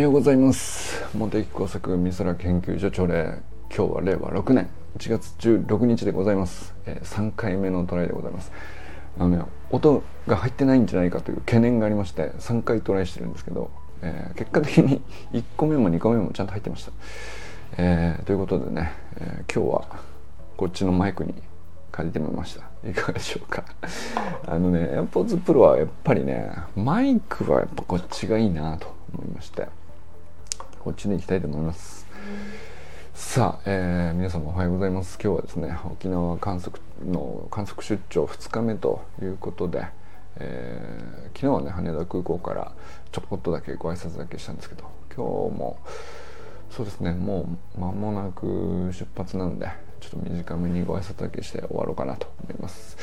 ようございます。茂木工作美空研究所朝礼今日は令和6年。1月16日でございます、えー、3回目のトライでございます。あのね音が入ってないんじゃないかという懸念がありまして3回トライしてるんですけど、えー、結果的に 1個目も2個目もちゃんと入ってました、えー、ということでね、え今日はこっちのマイクに借りてみました。いかがでしょうか。あのね AirPods Pro はやっぱりねマイクはやっぱこっちがいいなと思いまして。こっちでいきたいと思います。さあ、えー、皆様おはようございます。今日はですね沖縄観測の観測出張2日目ということで、えー、昨日はね羽田空港からちょこっとだけご挨拶だけしたんですけど今日もそうですねもう間もなく出発なんでちょっと短めにご挨拶だけして終わろうかなと思います、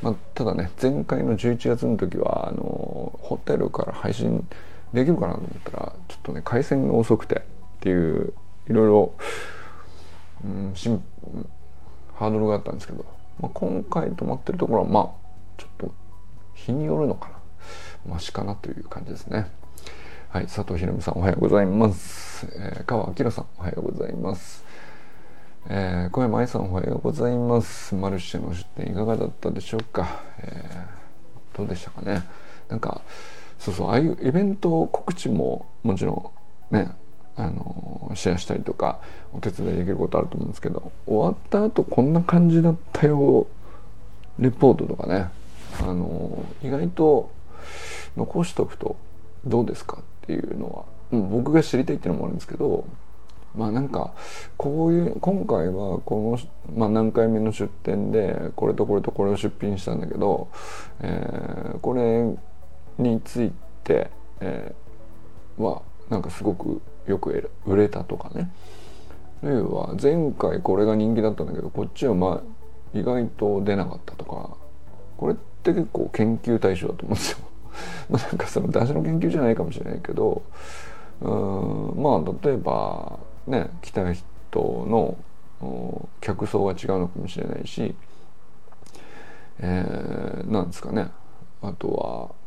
まあ、ただね前回の11月の時はあのホテルから配信できるかなと思ったらちょっとね回線が遅くてっていういろいろ、うん、ハードルがあったんですけど、まあ、今回泊まってるところはまあちょっと日によるのかな。マシかなという感じですね。はい佐藤ひろみさんおはようございます、えー、川明さんおはようございます。えー、小山愛さんおはようございます。マルシェの出店いかがだったでしょうか、えー、どうでしたかね。なんかそうそうああいうイベント告知ももちろんねあのシェアしたりとかお手伝いできることあると思うんですけど終わった後こんな感じだったよレポートとかねあの意外と残しておくとどうですかっていうのは、う、僕が知りたいっていうのもあるんですけどまあなんかこういう今回はこの、まあ、何回目の出店でこれとこれとこれを出品したんだけど、えー、これについて、えー、はなんかすごくよく売れたとかね例えば前回これが人気だったんだけどこっちはまあ意外と出なかったとかこれって結構研究対象だと思うんですよ。ま あなんかその出汁の研究じゃないかもしれないけどうんまあ例えばね来た人の客層が違うのかもしれないし、えー、なんですかねあとは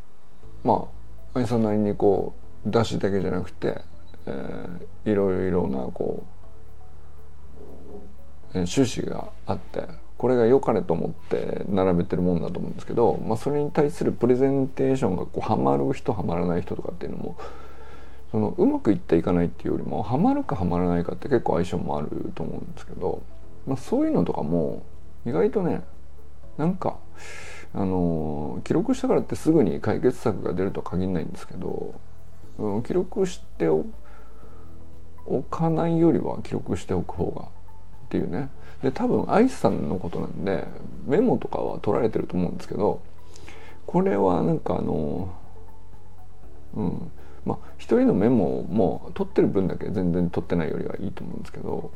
まあ愛さんなりにこう出汁だけじゃなくて、えー、いろいろなこう、えー、趣旨があってこれが良かれと思って並べてるもんだと思うんですけど、まあ、それに対するプレゼンテーションがこうハマる人ハマらない人とかっていうのもそのうまくいっていかないっていうよりもハマるかハマらないかって結構相性もあると思うんですけど、まあ、そういうのとかも意外とねなんかあの記録したからってすぐに解決策が出るとは限らないんですけど、うん、記録しておかないよりは記録しておく方がっていうね。で多分愛さんのことなんでメモとかは取られてると思うんですけどこれはなんかあのうんまあ一人のメモも取ってる分だけ全然取ってないよりはいいと思うんですけど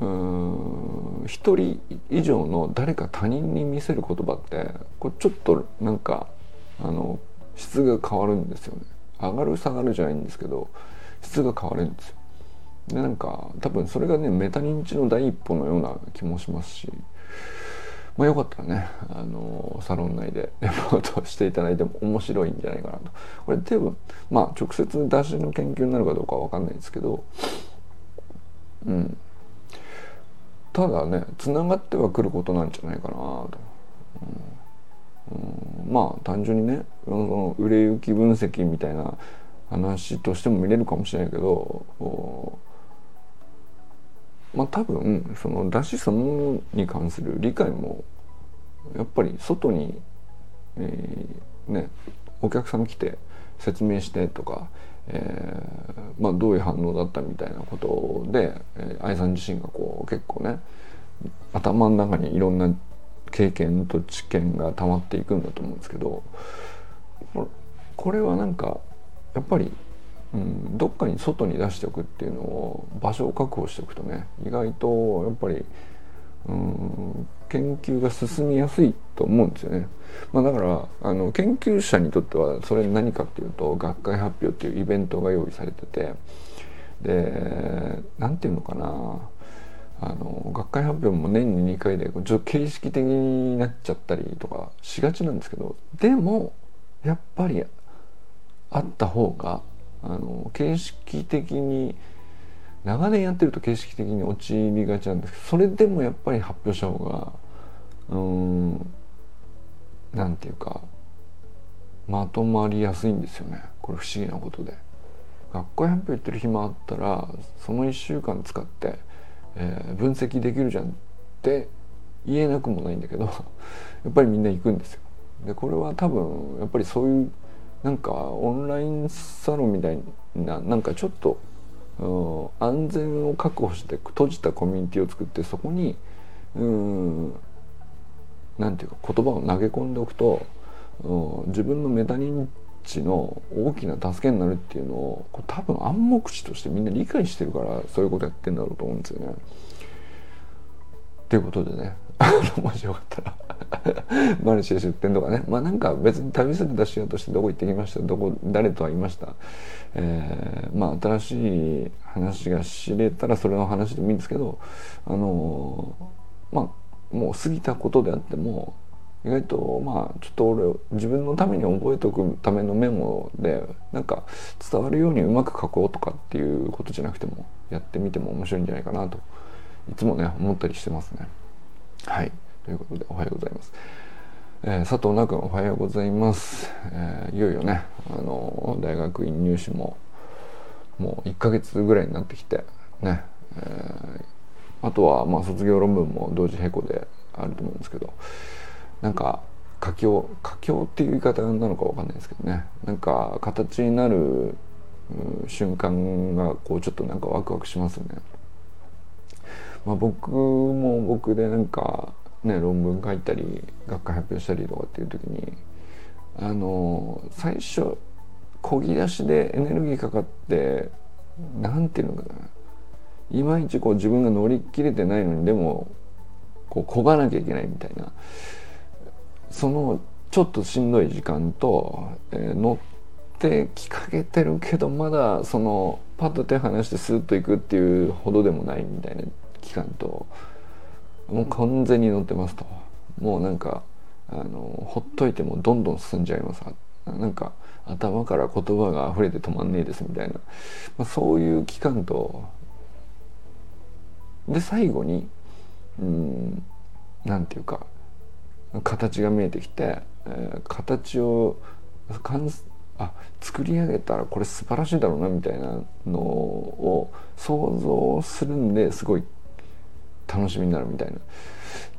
うん一人以上の誰か他人に見せる言葉ってこれちょっとなんかあの質が変わるんですよね。上がる下がるじゃないんですけど質が変わるんですよ。でなんか多分それがねメタ認知の第一歩のような気もしますしまあよかったらねあのサロン内で レポートしていただいても面白いんじゃないかなと。これ多分まあ直接出しの研究になるかどうかは分かんないですけどうん。ただねつながってはくることなんじゃないかなと、うん、うん、まあ単純にねその売れ行き分析みたいな話としても見れるかもしれないけどまあ多分その出しそのものに関する理解もやっぱり外に、えー、ねお客さん来て説明してとかえー、まあ、どういう反応だったみたいなことで、え、愛さん自身がこう結構ね頭の中にいろんな経験と知見が溜まっていくんだと思うんですけどこれはなんかやっぱり、うん、どっかに外に出しておくっていうのを場所を確保しておくとね意外とやっぱり、うん、研究が進みやすいと思うんですよね。まあ、だからあの研究者にとってはそれ何かっていうと学会発表っていうイベントが用意されててで何て言うのかなあの学会発表も年に2回でちょっと形式的になっちゃったりとかしがちなんですけどでもやっぱりあった方があの形式的に長年やってると形式的に陥りがちなんですけどそれでもやっぱり発表した方がうんなんていうかまとまりやすいんですよねこれ不思議なことで。学校発表行ってる暇あったらその1週間使って、えー、分析できるじゃんって言えなくもないんだけど やっぱりみんな行くんですよ。でこれは多分やっぱりそういうなんかオンラインサロンみたいななんかちょっと、安全を確保して閉じたコミュニティを作ってそこにうんなんていうか言葉を投げ込んでおくと、自分のメタ認知の大きな助けになるっていうのを多分暗黙知としてみんな理解してるからそういうことやってんだろうと思うんですよね。ということでねもしよかった。ら マルシェ出店とかね。まあなんか別に旅先出しようとしてどこ行ってきました？どこ誰と会いました、えー、まあ新しい話が知れたらそれの話でもいいんですけどあのー、まあもう過ぎたことであっても意外とまあちょっと俺自分のために覚えておくためのメモでなんか伝わるようにうまく書こうとかっていうことじゃなくてもやってみても面白いんじゃないかなといつもね思ったりしてますね。はいということでおはようございます。えー、佐藤直君おはようございます。えー、いよいよねあの大学院入試ももう1ヶ月ぐらいになってきてね、えー、あとはまあ卒業論文も同時並行であると思うんですけど。なんか佳境佳境っていう言い方なのか分かんないですけどねなんか形になる瞬間がこうちょっとなんかワクワクしますね。まあ、僕も僕でなんかね論文書いたり学会発表したりとかっていう時にあの最初こぎ出しでエネルギーかかってなんていうのかな。いまいちこう自分が乗り切れてないのにでもこうこがなきゃいけないみたいな。そのちょっとしんどい時間と、えー、乗ってきかけてるけどまだそのパッと手離してスーッといくっていうほどでもないみたいな。期間ともう完全に乗ってますと。もうなんかあのほっといてもどんどん進んじゃいます。なんか頭から言葉が溢れて止まんねえですみたいな、まあ、そういう期間とで最後にうんなんていうか形が見えてきて、えー、形をあ作り上げたらこれ素晴らしいだろうなみたいなのを想像するんですごい楽しみになるみたいな。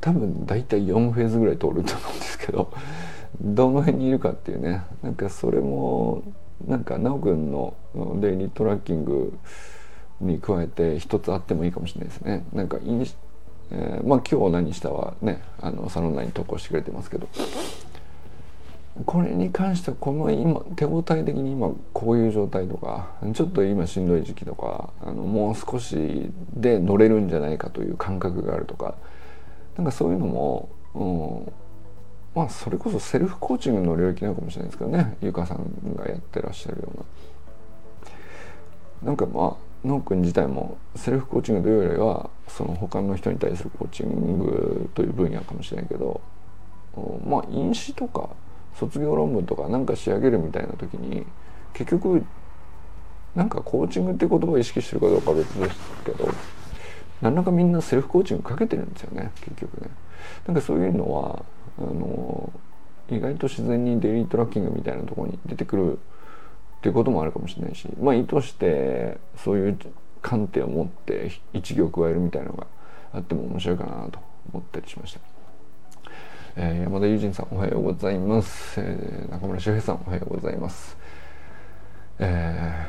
多分大体4フェーズぐらい通ると思うんですけど どの辺にいるかっていうね。なんかそれもなんか奈くんのデイリートラッキングに加えて一つあってもいいかもしれないですね。なんかインえー、まあ今日何したはねあのサロン内に投稿してくれてますけど。これに関してはこの今手応え的に今こういう状態とかちょっと今しんどい時期とかあのもう少しで乗れるんじゃないかという感覚があるとかなんかそういうのも、うん、まあそれこそセルフコーチングの領域なのかもしれないですけどねゆかさんがやってらっしゃるような。なんかまあノー君自体もセルフコーチングというよりはその他の人に対するコーチングという分野かもしれないけどまあ飲酒とか卒業論文とかなんか仕上げるみたいな時に結局なんかコーチングって言葉を意識してるかどうか別ですけど何らかみんなセルフコーチングかけてるんですよね結局ね。なんかそういうのはあの意外と自然にデイリートラッキングみたいなところに出てくるっていうこともあるかもしれないしまあ意図してそういう観点を持って一行加えるみたいなのがあっても面白いかなと思ったりしました。えー、山田友人さんおはようございます、えー、中村修平さんおはようございます、え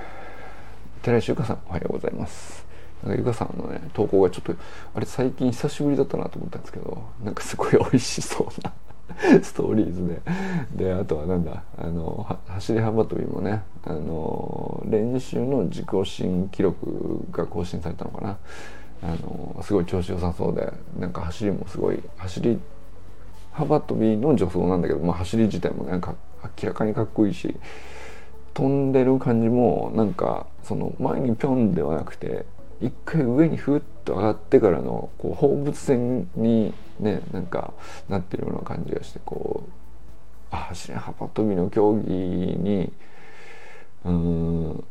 ー、寺石由香さんおはようございます。なんかゆかさんのね投稿がちょっとあれ最近久しぶりだったなと思ったんですけどなんかすごい美味しそうな ストーリーズで。であとはなんだあの走り幅跳びもねあの練習の自己新記録が更新されたのかな。あのすごい調子良さそうでなんか走りもすごい走り幅跳びの助走なんだけど、まあ、走り自体もなんか明らかにかっこいいし飛んでる感じもなんかその前にピョンではなくて一回上にふっと上がってからのこう放物線にねなんかなってるような感じがしてこうあ走り幅跳びの競技にうん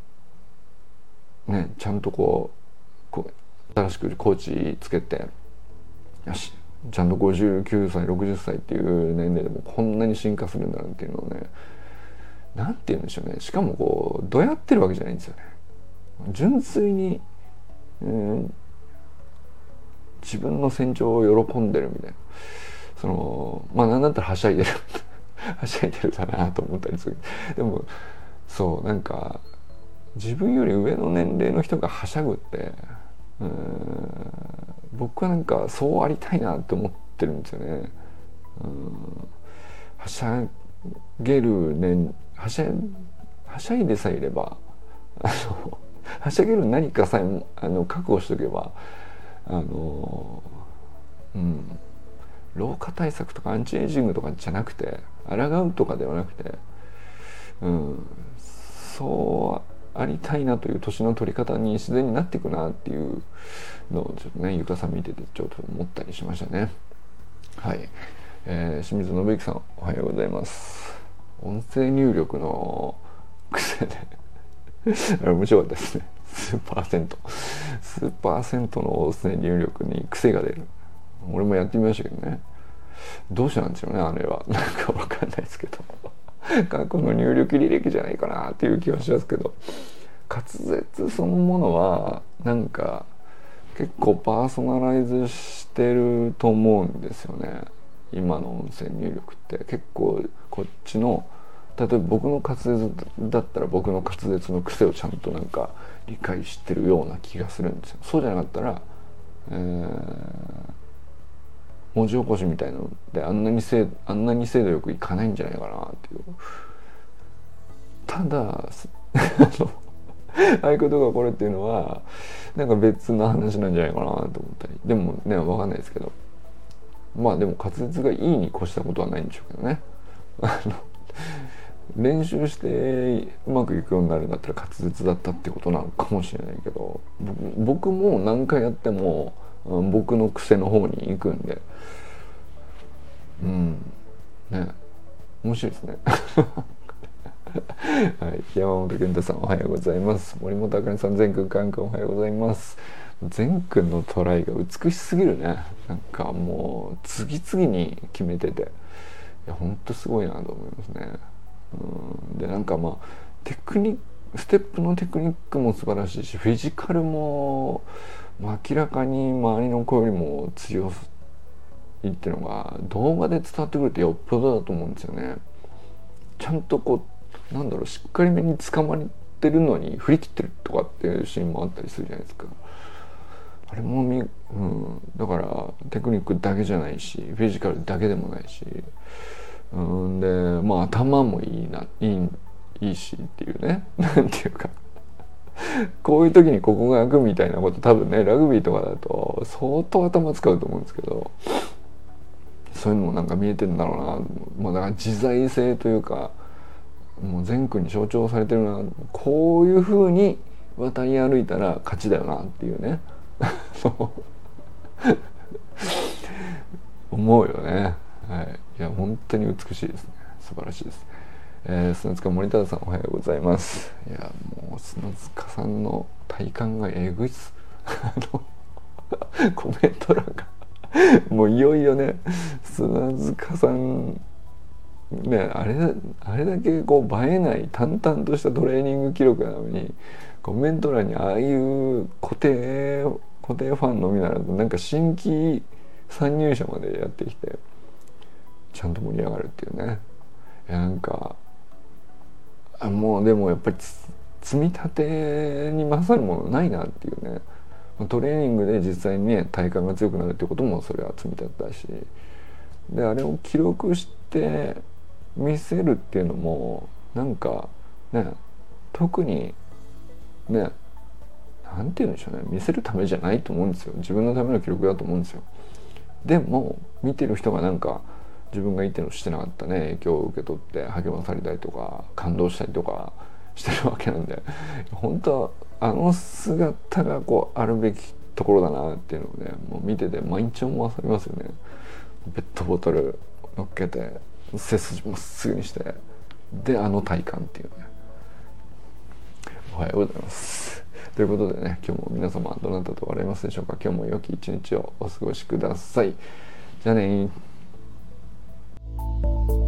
ねちゃんとこうこう新しくコーチつけてよしちゃんと59歳60歳っていう年齢でもこんなに進化するんだなっていうのをね何て言うんでしょうね。しかもこうどうやってるわけじゃないんですよね。純粋に、うん、自分の成長を喜んでるみたいな。そのまあ何だったらはしゃいでる。はしゃいでるだなと思ったりする。でもそうなんか自分より上の年齢の人がはしゃぐって僕はなんかそうありたいなって思ってるんですよね。はしゃげるねはしゃはしゃいでさえいればあの はしゃげる何かさえあの覚悟しとけばあのうん。老化対策とかアンチエイジングとかじゃなくて抗うとかではなくて、うん、そうありたいなという年の取り方に自然になっていくなっていうのをちょっとねゆかさん見ててちょっと思ったりしましたね。はい、えー、清水信之さんおはようございます。音声入力の癖で。あ れ面白かったですね。数パーセント。数パーセントの音声入力に癖が出る。俺もやってみましたけどね。どうしてなんでしょうねあれは。なんかわかんないですけど。過去の入力履歴じゃないかなっていう気はしますけど。滑舌そのものはなんか結構パーソナライズしてると思うんですよね。今の音声入力って。結構こっちの例えば僕の滑舌だったら僕の滑舌の癖をちゃんとなんか理解してるような気がするんですよ。そうじゃなかったら、えー、文字起こしみたいなのであんなに精あんなに精度よくいかないんじゃないかなっていう。ただ 合言葉これっていうのはなんか別の話なんじゃないかなと思ったり。でもね分かんないですけど。まあでも滑舌がいいに越したことはないんでしょうけどね。練習してうまくいくようになるんだったら滑舌だったってことなのかもしれないけど僕も何回やっても僕の癖の方に行くんで。うん。ね。面白いですね。はい、山本健太さんおはようございます。森本あかねさん全くんカンくんおはようございます。全くんのトライが美しすぎるね。なんかもう次々に決めてて。いやほんとすごいなと思いますね。うん。でなんかまあテクニックステップのテクニックも素晴らしいしフィジカルも明らかに周りの子よりも強いっていうのが動画で伝わってくるってよっぽどだと思うんですよね。ちゃんとこうなんだろうしっかりめに捕まってるのに振り切ってるとかっていうシーンもあったりするじゃないですか。あれもみ、うん、だからテクニックだけじゃないしフィジカルだけでもないし、うん、でまあ頭もいいないいいいしっていうね。なんていうか。こういう時にここが開くみたいなこと多分ねラグビーとかだと相当頭使うと思うんですけどそういうのもなんか見えてんだろうな、まあ、だから自在性というかもう全国に象徴されてるな。こういうふうに渡り歩いたら勝ちだよなっていうね。思うよね。はい。いや本当に美しいですね。素晴らしいです。えー、砂塚森田さんおはようございます。いやもう砂塚さんの体感がえぐいっす。あの コメント欄がもういよいよね砂塚さんねあれあれだけこう映えない淡々としたトレーニング記録なのにコメント欄にああいう固定固定ファンのみならずなんか新規参入者までやってきてちゃんと盛り上がるっていうね。なんかあもうでもやっぱり積み立てに勝るものないなっていうね。トレーニングで実際にね体幹が強くなるってこともそれは積み立てだし。であれを記録して見せるっていうのもなんかね特にねなんて言うんでしょうね。見せるためじゃないと思うんですよ。自分のための記録だと思うんですよ。でも見てる人がなんか自分がいてのしてなかったね影響を受け取って励まされたりとか感動したりとかしてるわけなんで本当はあの姿がこうあるべきところだなっていうのをねもう見てて毎日思わされますよね。ペットボトル乗っけて背筋まっすぐにしてであの体感っていうね。おはようございます。ということでね今日も皆様どなたと笑いますでしょうか。今日も良き一日をお過ごしください。じゃあね you